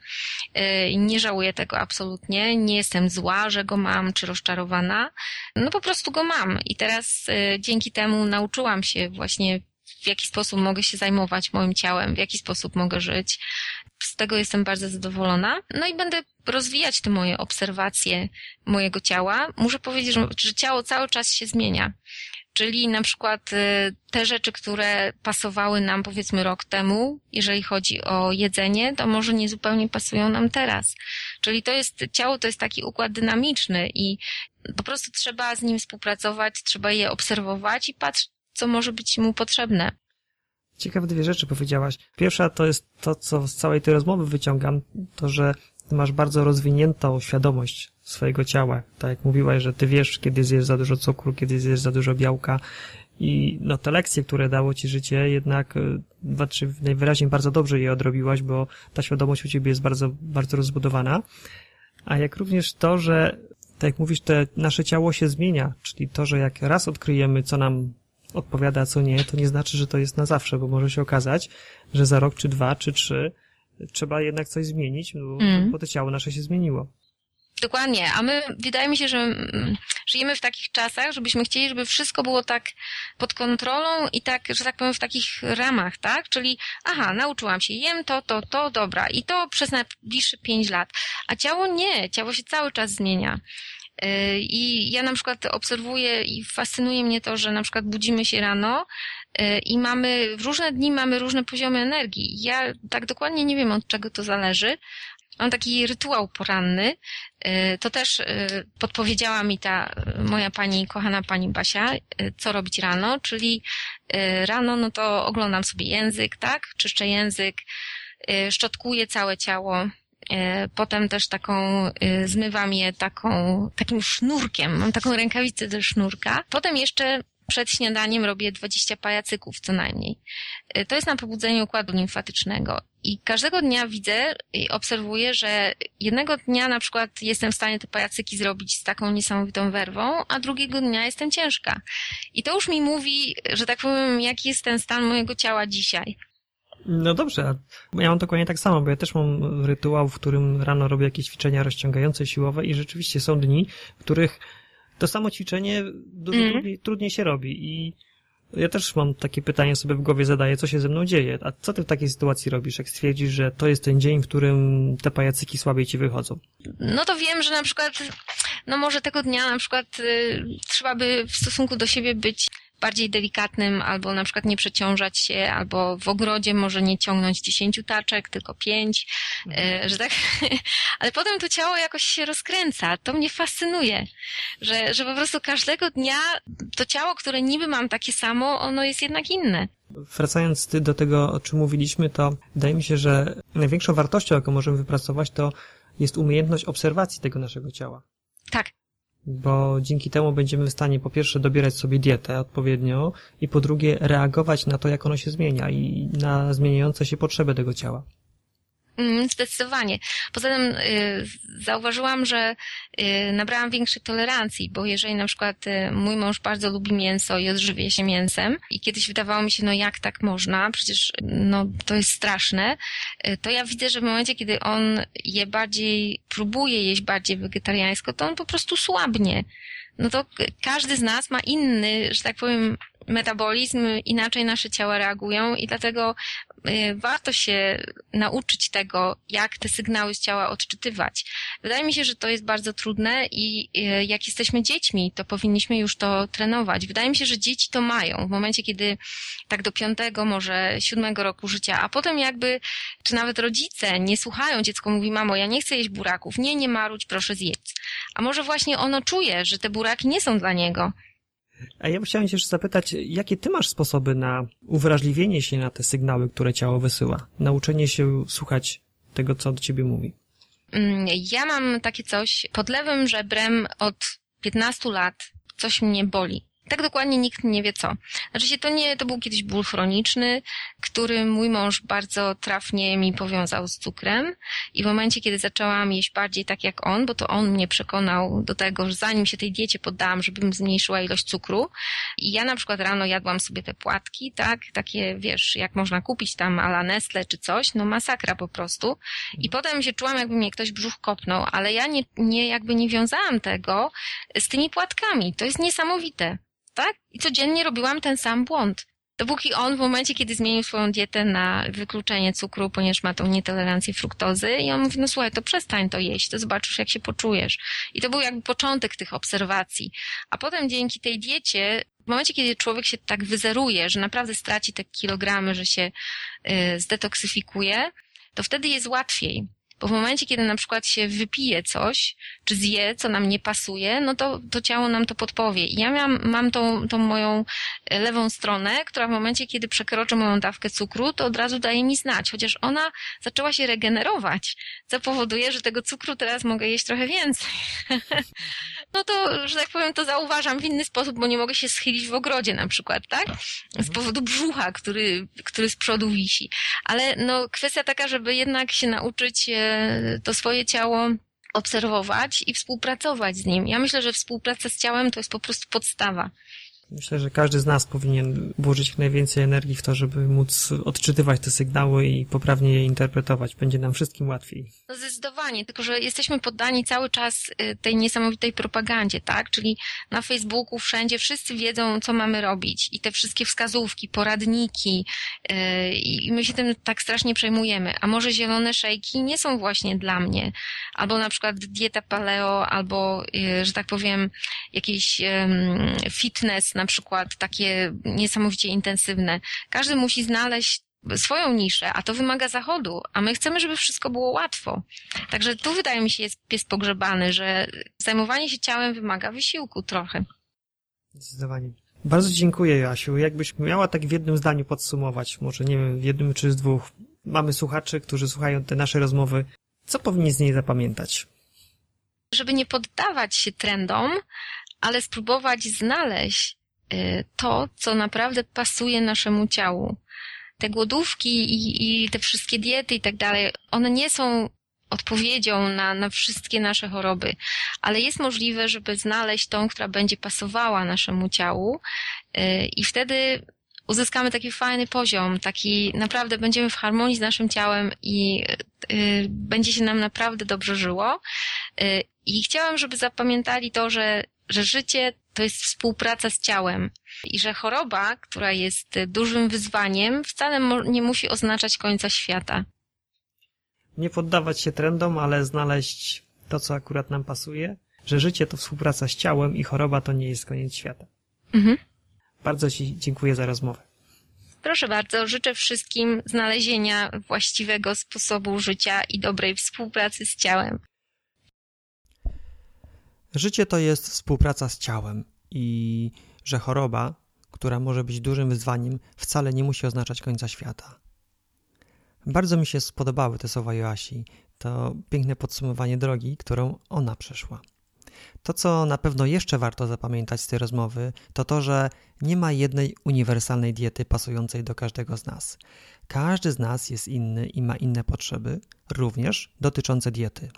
E, nie żałuję tego absolutnie. Nie jestem zła, że go mam, czy rozczarowana. No po prostu go mam. I teraz dzięki temu nauczyłam się właśnie w jaki sposób mogę się zajmować moim ciałem, w jaki sposób mogę żyć. Z tego jestem bardzo zadowolona. No i będę rozwijać te moje obserwacje mojego ciała. Muszę powiedzieć, że, że ciało cały czas się zmienia. Czyli na przykład y, te rzeczy, które pasowały nam powiedzmy rok temu, jeżeli chodzi o jedzenie, to może nie zupełnie pasują nam teraz. Czyli to jest, ciało to jest taki układ dynamiczny i po prostu trzeba z nim współpracować, trzeba je obserwować i patrzeć, co może być mu potrzebne. Ciekawe dwie rzeczy powiedziałaś. Pierwsza to jest to, co z całej tej rozmowy wyciągam, to, że masz bardzo rozwiniętą świadomość swojego ciała. Tak jak mówiłaś, że ty wiesz, kiedy zjesz za dużo cukru, kiedy zjesz za dużo białka i no te lekcje, które dało ci życie, jednak znaczy najwyraźniej bardzo dobrze je odrobiłaś, bo ta świadomość u ciebie jest bardzo, bardzo rozbudowana. A jak również to, że tak jak mówisz, te nasze ciało się zmienia, czyli to, że jak raz odkryjemy, co nam odpowiada, a co nie, to nie znaczy, że to jest na zawsze, bo może się okazać, że za rok, czy dwa, czy trzy trzeba jednak coś zmienić, bo, mm. bo to ciało nasze się zmieniło. Dokładnie, a my wydaje mi się, że mm, żyjemy w takich czasach, żebyśmy chcieli, żeby wszystko było tak pod kontrolą i tak, że tak powiem, w takich ramach, tak? Czyli, aha, nauczyłam się, jem to, to, to, dobra, i to przez najbliższe pięć lat. A ciało nie, ciało się cały czas zmienia. Y, I ja na przykład obserwuję i fascynuje mnie to, że na przykład budzimy się rano y, i mamy, w różne dni mamy różne poziomy energii. Ja tak dokładnie nie wiem, od czego to zależy. Mam taki rytuał poranny. Y, to też podpowiedziała mi ta moja pani, kochana pani Basia, co robić rano, czyli rano no to oglądam sobie język, tak? Czyszczę język, szczotkuję całe ciało, E, potem też taką, e, zmywam je taką, takim sznurkiem. Mam taką rękawicę do sznurka. Potem jeszcze przed śniadaniem robię 20 pajacyków co najmniej. E, to jest na pobudzenie układu limfatycznego. I każdego dnia widzę i obserwuję, że jednego dnia na przykład jestem w stanie te pajacyki zrobić z taką niesamowitą werwą, a drugiego dnia jestem ciężka. I to już mi mówi, że tak powiem, jaki jest ten stan mojego ciała dzisiaj. No dobrze, ja mam dokładnie tak samo, bo ja też mam rytuał, w którym rano robię jakieś ćwiczenia rozciągające, siłowe i rzeczywiście są dni, w których to samo ćwiczenie dużo mm. trudniej, trudniej się robi i ja też mam takie pytanie sobie w głowie zadaję, co się ze mną dzieje. A co ty w takiej sytuacji robisz, jak stwierdzisz, że to jest ten dzień, w którym te pajacyki słabiej ci wychodzą? No to wiem, że na przykład, no może tego dnia na przykład y, trzeba by w stosunku do siebie być bardziej delikatnym, albo na przykład nie przeciążać się, albo w ogrodzie może nie ciągnąć dziesięciu taczek, tylko pięć, mhm. że tak, ale potem to ciało jakoś się rozkręca. To mnie fascynuje, że, że po prostu każdego dnia to ciało, które niby mam takie samo, ono jest jednak inne. Wracając do tego, o czym mówiliśmy, to wydaje mi się, że największą wartością, jaką możemy wypracować, to jest umiejętność obserwacji tego naszego ciała. Tak bo dzięki temu będziemy w stanie po pierwsze dobierać sobie dietę odpowiednio i po drugie reagować na to, jak ono się zmienia i na zmieniające się potrzeby tego ciała. Mm, zdecydowanie. Poza tym y, zauważyłam, że y, nabrałam większej tolerancji, bo jeżeli na przykład y, mój mąż bardzo lubi mięso i odżywia się mięsem i kiedyś wydawało mi się, no jak tak można, przecież no to jest straszne, to ja widzę, że w momencie, kiedy on je bardziej, próbuje jeść bardziej wegetariańsko, to on po prostu słabnie no to każdy z nas ma inny, że tak powiem, metabolizm, inaczej nasze ciała reagują i dlatego y, warto się nauczyć tego, jak te sygnały z ciała odczytywać. Wydaje mi się, że to jest bardzo trudne i y, jak jesteśmy dziećmi, to powinniśmy już to trenować. Wydaje mi się, że dzieci to mają w momencie, kiedy tak do piątego, może siódmego roku życia, a potem jakby, czy nawet rodzice nie słuchają, dziecko mówi, mamo, ja nie chcę jeść buraków. Nie, nie marudź, proszę zjedz. A może właśnie ono czuje, że te buraki nie są dla niego A ja chciałem cię jeszcze zapytać, jakie ty masz sposoby na uwrażliwienie się na te sygnały, które ciało wysyła? Nauczenie się słuchać tego, co do ciebie mówi. Mm, ja mam takie coś, pod lewym żebrem od 15 lat coś mnie boli. Tak dokładnie nikt nie wie co. Znaczy się to nie, to był kiedyś ból chroniczny, który mój mąż bardzo trafnie mi powiązał z cukrem i w momencie, kiedy zaczęłam jeść bardziej tak jak on, bo to on mnie przekonał do tego, że zanim się tej diecie poddałam, żebym zmniejszyła ilość cukru i ja na przykład rano jadłam sobie te płatki, tak, takie wiesz, jak można kupić tam ala Nestle czy coś, no masakra po prostu i potem się czułam jakby mnie ktoś brzuch kopnął, ale ja nie, nie jakby nie wiązałam tego z tymi płatkami. To jest niesamowite tak? I codziennie robiłam ten sam błąd. Dopóki on w momencie, kiedy zmienił swoją dietę na wykluczenie cukru, ponieważ ma tą nietolerancję fruktozy i on mówi, no słuchaj, to przestań to jeść, to zobaczysz, jak się poczujesz. I to był jakby początek tych obserwacji. A potem dzięki tej diecie, w momencie, kiedy człowiek się tak wyzeruje, że naprawdę straci te kilogramy, że się y, zdetoksyfikuje, to wtedy jest łatwiej. Bo w momencie, kiedy na przykład się wypije coś, czy zje, co nam nie pasuje, no to, to ciało nam to podpowie. I ja miałam, mam tą, tą moją e, lewą stronę, która w momencie, kiedy przekroczy moją dawkę cukru, to od razu daje mi znać, chociaż ona zaczęła się regenerować, co powoduje, że tego cukru teraz mogę jeść trochę więcej. no to, że tak powiem, to zauważam w inny sposób, bo nie mogę się schylić w ogrodzie na przykład, tak? Z powodu brzucha, który, który z przodu wisi. Ale no, kwestia taka, żeby jednak się nauczyć e, to swoje ciało obserwować i współpracować z nim. Ja myślę, że współpraca z ciałem to jest po prostu podstawa. Myślę, że każdy z nas powinien włożyć najwięcej energii w to, żeby móc odczytywać te sygnały i poprawnie je interpretować. Będzie nam wszystkim łatwiej. No zdecydowanie, tylko że jesteśmy poddani cały czas y, tej niesamowitej propagandzie, tak? Czyli na Facebooku, wszędzie wszyscy wiedzą, co mamy robić i te wszystkie wskazówki, poradniki yy, i my się tym tak strasznie przejmujemy. A może zielone szejki nie są właśnie dla mnie? Albo na przykład dieta paleo, albo, yy, że tak powiem, jakiś yy, fitness na przykład takie niesamowicie intensywne. Każdy musi znaleźć swoją niszę, a to wymaga zachodu, a my chcemy, żeby wszystko było łatwo. Także tu wydaje mi się jest pies pogrzebany, że zajmowanie się ciałem wymaga wysiłku trochę. Zdecydowanie. Bardzo dziękuję, Jasiu. Jakbyś miała tak w jednym zdaniu podsumować, może nie wiem, w jednym czy z dwóch. Mamy słuchaczy, którzy słuchają te nasze rozmowy. Co powinni z niej zapamiętać? Żeby nie poddawać się trendom, ale spróbować znaleźć to, co naprawdę pasuje naszemu ciału. Te głodówki i, i te wszystkie diety i tak dalej, one nie są odpowiedzią na, na wszystkie nasze choroby, ale jest możliwe, żeby znaleźć tą, która będzie pasowała naszemu ciału y, i wtedy uzyskamy taki fajny poziom, taki naprawdę będziemy w harmonii z naszym ciałem i y, będzie się nam naprawdę dobrze żyło. I chciałam, żeby zapamiętali to, że, że życie to jest współpraca z ciałem i że choroba, która jest dużym wyzwaniem, wcale nie musi oznaczać końca świata. Nie poddawać się trendom, ale znaleźć to, co akurat nam pasuje, że życie to współpraca z ciałem i choroba to nie jest koniec świata. Mhm. Bardzo Ci dziękuję za rozmowę. Proszę bardzo, życzę wszystkim znalezienia właściwego sposobu życia i dobrej współpracy z ciałem. Życie to jest współpraca z ciałem i że choroba, która może być dużym wyzwaniem, wcale nie musi oznaczać końca świata. Bardzo mi się spodobały te słowa Joasi. To piękne podsumowanie drogi, którą ona przeszła. To, co na pewno jeszcze warto zapamiętać z tej rozmowy, to to, że nie ma jednej uniwersalnej diety pasującej do każdego z nas. Każdy z nas jest inny i ma inne potrzeby, również dotyczące diety.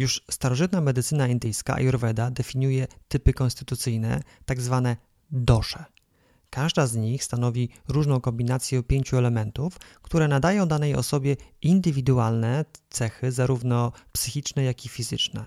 Już starożytna medycyna indyjska Ayurveda definiuje typy konstytucyjne, tak zwane dosze. Każda z nich stanowi różną kombinację pięciu elementów, które nadają danej osobie indywidualne cechy, zarówno psychiczne, jak i fizyczne.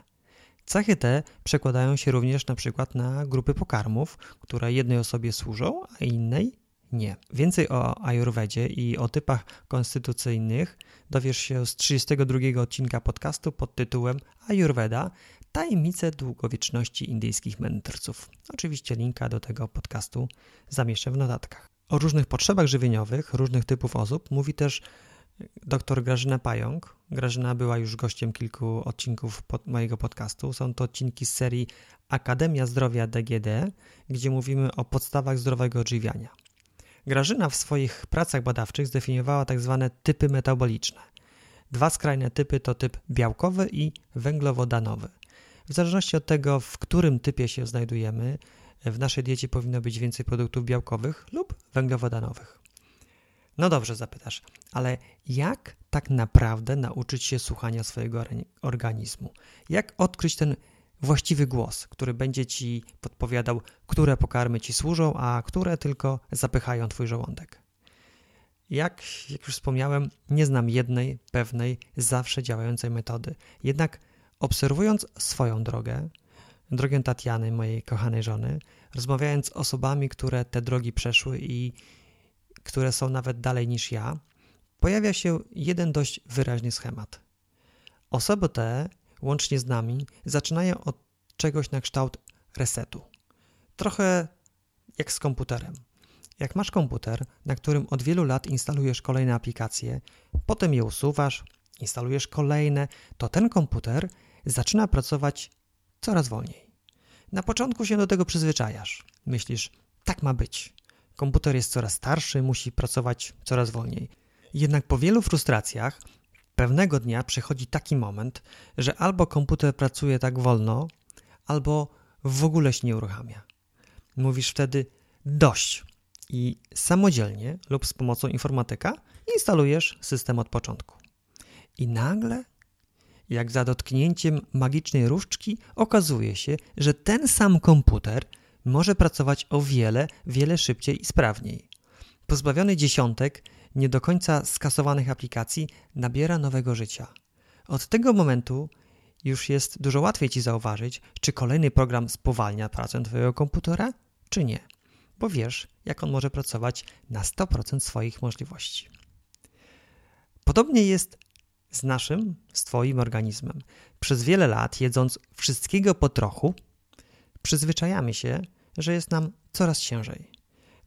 Cechy te przekładają się również na przykład na grupy pokarmów, które jednej osobie służą, a innej nie. Więcej o Ayurvedzie i o typach konstytucyjnych dowiesz się z 32 odcinka podcastu pod tytułem Ayurveda Tajemnice długowieczności indyjskich mędrców. Oczywiście linka do tego podcastu zamieszczę w notatkach. O różnych potrzebach żywieniowych różnych typów osób mówi też dr Grażyna Pająk. Grażyna była już gościem kilku odcinków pod mojego podcastu. Są to odcinki z serii Akademia Zdrowia DGD, gdzie mówimy o podstawach zdrowego odżywiania. Grażyna w swoich pracach badawczych zdefiniowała tak zwane typy metaboliczne. Dwa skrajne typy to typ białkowy i węglowodanowy. W zależności od tego, w którym typie się znajdujemy, w naszej diecie powinno być więcej produktów białkowych lub węglowodanowych. No dobrze, zapytasz, ale jak tak naprawdę nauczyć się słuchania swojego organizmu? Jak odkryć ten właściwy głos, który będzie ci podpowiadał, które pokarmy ci służą, a które tylko zapychają twój żołądek? Jak, jak już wspomniałem, nie znam jednej, pewnej, zawsze działającej metody. Jednak obserwując swoją drogę, drogę Tatiany, mojej kochanej żony, rozmawiając z osobami, które te drogi przeszły i które są nawet dalej niż ja, pojawia się jeden dość wyraźny schemat. Osoby te, łącznie z nami, zaczynają od czegoś na kształt resetu. Trochę jak z komputerem. Jak masz komputer, na którym od wielu lat instalujesz kolejne aplikacje, potem je usuwasz, instalujesz kolejne, to ten komputer zaczyna pracować coraz wolniej. Na początku się do tego przyzwyczajasz. Myślisz, tak ma być. Komputer jest coraz starszy, musi pracować coraz wolniej. Jednak po wielu frustracjach, pewnego dnia przychodzi taki moment, że albo komputer pracuje tak wolno, albo w ogóle się nie uruchamia. Mówisz wtedy dość i samodzielnie lub z pomocą informatyka instalujesz system od początku. I nagle, jak za dotknięciem magicznej różdżki, okazuje się, że ten sam komputer może pracować o wiele, wiele szybciej i sprawniej. Pozbawiony dziesiątek nie do końca skasowanych aplikacji nabiera nowego życia. Od tego momentu już jest dużo łatwiej ci zauważyć, czy kolejny program spowalnia pracę twojego komputera, czy nie, bo wiesz, jak on może pracować na 100% swoich możliwości. Podobnie jest z naszym, z twoim organizmem. Przez wiele lat, jedząc wszystkiego po trochu, przyzwyczajamy się, że jest nam coraz ciężej.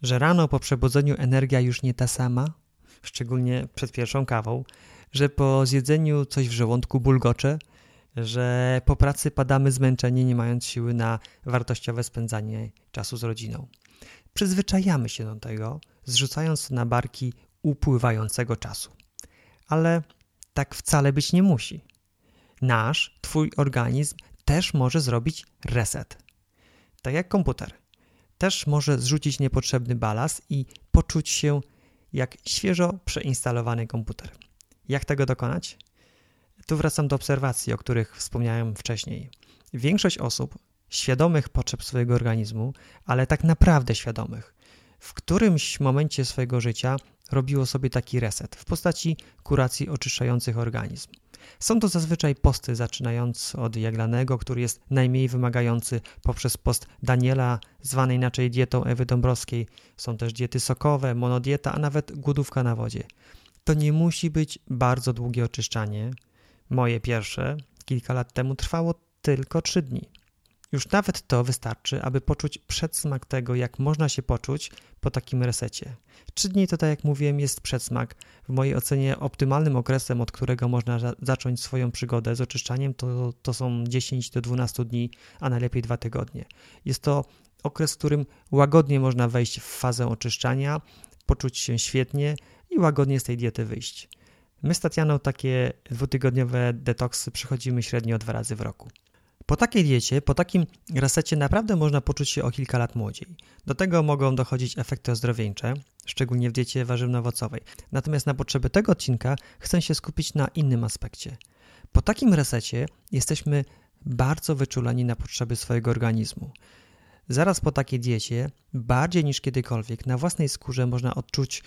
Że rano po przebudzeniu energia już nie ta sama, szczególnie przed pierwszą kawą, że po zjedzeniu coś w żołądku bulgocze, że po pracy padamy zmęczeni, nie mając siły na wartościowe spędzanie czasu z rodziną. Przyzwyczajamy się do tego, zrzucając na barki upływającego czasu. Ale tak wcale być nie musi. Nasz, twój organizm też może zrobić reset tak jak komputer. Też może zrzucić niepotrzebny balast i poczuć się jak świeżo przeinstalowany komputer. Jak tego dokonać? Tu wracam do obserwacji, o których wspomniałem wcześniej. Większość osób świadomych potrzeb swojego organizmu, ale tak naprawdę świadomych, w którymś momencie swojego życia robiło sobie taki reset w postaci kuracji oczyszczających organizm. Są to zazwyczaj posty zaczynając od jaglanego, który jest najmniej wymagający, poprzez post Daniela, zwany inaczej dietą Ewy Dąbrowskiej. Są też diety sokowe, monodieta, a nawet głodówka na wodzie. To nie musi być bardzo długie oczyszczanie. Moje pierwsze, kilka lat temu, trwało tylko 3 dni. Już nawet to wystarczy, aby poczuć przedsmak tego, jak można się poczuć po takim resecie. Trzy dni to, tak jak mówiłem, jest przedsmak. W mojej ocenie optymalnym okresem, od którego można zacząć swoją przygodę z oczyszczaniem, to, to są 10 do 12 dni, a najlepiej dwa tygodnie. Jest to okres, w którym łagodnie można wejść w fazę oczyszczania, poczuć się świetnie i łagodnie z tej diety wyjść. My z Tatianą takie dwutygodniowe detoksy przechodzimy średnio dwa razy w roku. Po takiej diecie, po takim resecie naprawdę można poczuć się o kilka lat młodziej. Do tego mogą dochodzić efekty ozdrowieńcze, szczególnie w diecie warzywno-owocowej. Natomiast na potrzeby tego odcinka chcę się skupić na innym aspekcie. Po takim resecie jesteśmy bardzo wyczuleni na potrzeby swojego organizmu. Zaraz po takiej diecie, bardziej niż kiedykolwiek, na własnej skórze można odczuć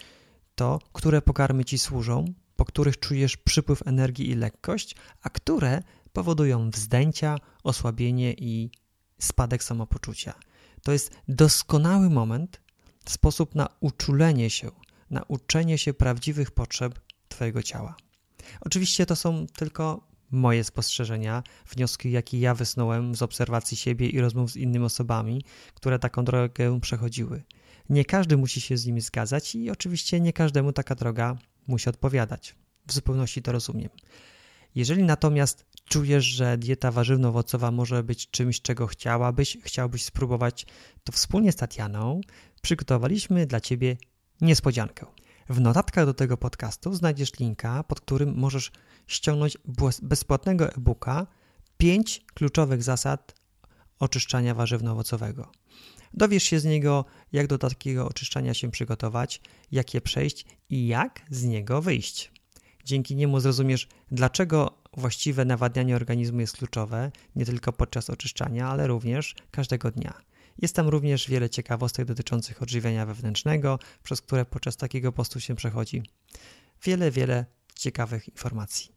to, które pokarmy ci służą, po których czujesz przypływ energii i lekkość, a które powodują wzdęcia, osłabienie i spadek samopoczucia. To jest doskonały moment, sposób na uczulenie się, na uczenie się prawdziwych potrzeb Twojego ciała. Oczywiście to są tylko moje spostrzeżenia, wnioski, jakie ja wysnułem z obserwacji siebie i rozmów z innymi osobami, które taką drogę przechodziły. Nie każdy musi się z nimi zgadzać i oczywiście nie każdemu taka droga musi odpowiadać. w zupełności to rozumiem. Jeżeli natomiast czujesz, że dieta warzywno-owocowa może być czymś, czego chciałabyś, chciałbyś spróbować, to wspólnie z Tatianą przygotowaliśmy dla Ciebie niespodziankę. W notatkach do tego podcastu znajdziesz linka, pod którym możesz ściągnąć bezpłatnego e-booka 5 kluczowych zasad oczyszczania warzywno-owocowego. Dowiesz się z niego, jak do takiego oczyszczania się przygotować, jak je przejść i jak z niego wyjść. Dzięki niemu zrozumiesz, dlaczego właściwe nawadnianie organizmu jest kluczowe, nie tylko podczas oczyszczania, ale również każdego dnia. Jest tam również wiele ciekawostek dotyczących odżywiania wewnętrznego, przez które podczas takiego postu się przechodzi. Wiele, wiele ciekawych informacji.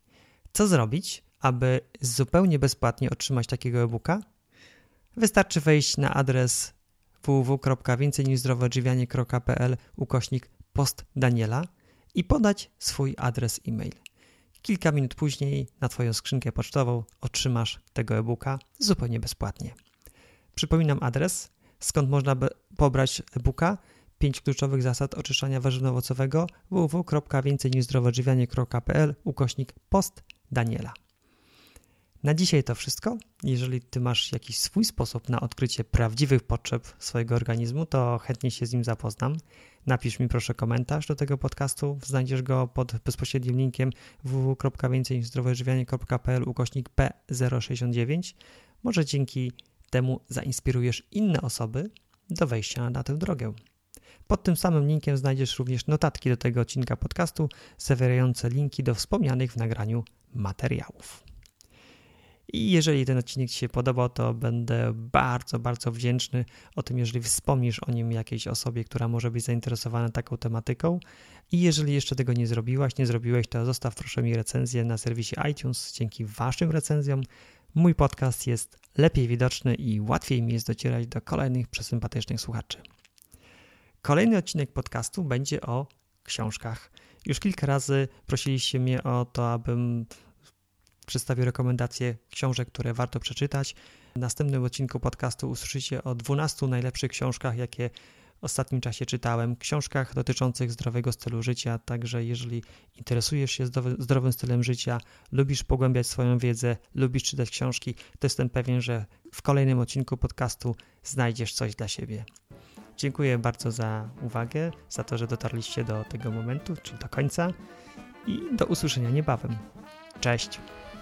Co zrobić, aby zupełnie bezpłatnie otrzymać takiego e-booka? Wystarczy wejść na adres www.więcejniżzdrowoodżywianie.pl ukośnik post Daniela i podać swój adres e-mail. Kilka minut później na Twoją skrzynkę pocztową otrzymasz tego e-booka zupełnie bezpłatnie. Przypominam adres, skąd można pobrać e-booka 5 kluczowych zasad oczyszczania warzywno-owocowego www.więcejniżzdrowoodżywianie.pl ukośnik post Daniela. Na dzisiaj to wszystko. Jeżeli Ty masz jakiś swój sposób na odkrycie prawdziwych potrzeb swojego organizmu, to chętnie się z nim zapoznam. Napisz mi proszę komentarz do tego podcastu. Znajdziesz go pod bezpośrednim linkiem www.więcejniżzdrowoodżywianie.pl ukośnik P069. Może dzięki temu zainspirujesz inne osoby do wejścia na tę drogę. Pod tym samym linkiem znajdziesz również notatki do tego odcinka podcastu, zawierające linki do wspomnianych w nagraniu materiałów. I jeżeli ten odcinek Ci się podobał, to będę bardzo, bardzo wdzięczny o tym, jeżeli wspomnisz o nim jakiejś osobie, która może być zainteresowana taką tematyką. I jeżeli jeszcze tego nie zrobiłaś, nie zrobiłeś, to zostaw proszę mi recenzję na serwisie iTunes. Dzięki Waszym recenzjom mój podcast jest lepiej widoczny i łatwiej mi jest docierać do kolejnych przesympatycznych słuchaczy. Kolejny odcinek podcastu będzie o książkach. Już kilka razy prosiliście mnie o to, abym przedstawię rekomendacje książek, które warto przeczytać. W następnym odcinku podcastu usłyszycie o 12 najlepszych książkach, jakie w ostatnim czasie czytałem, książkach dotyczących zdrowego stylu życia. Także jeżeli interesujesz się zdrowym stylem życia, lubisz pogłębiać swoją wiedzę, lubisz czytać książki, to jestem pewien, że w kolejnym odcinku podcastu znajdziesz coś dla siebie. Dziękuję bardzo za uwagę, za to, że dotarliście do tego momentu, czyli do końca i do usłyszenia niebawem. Cześć!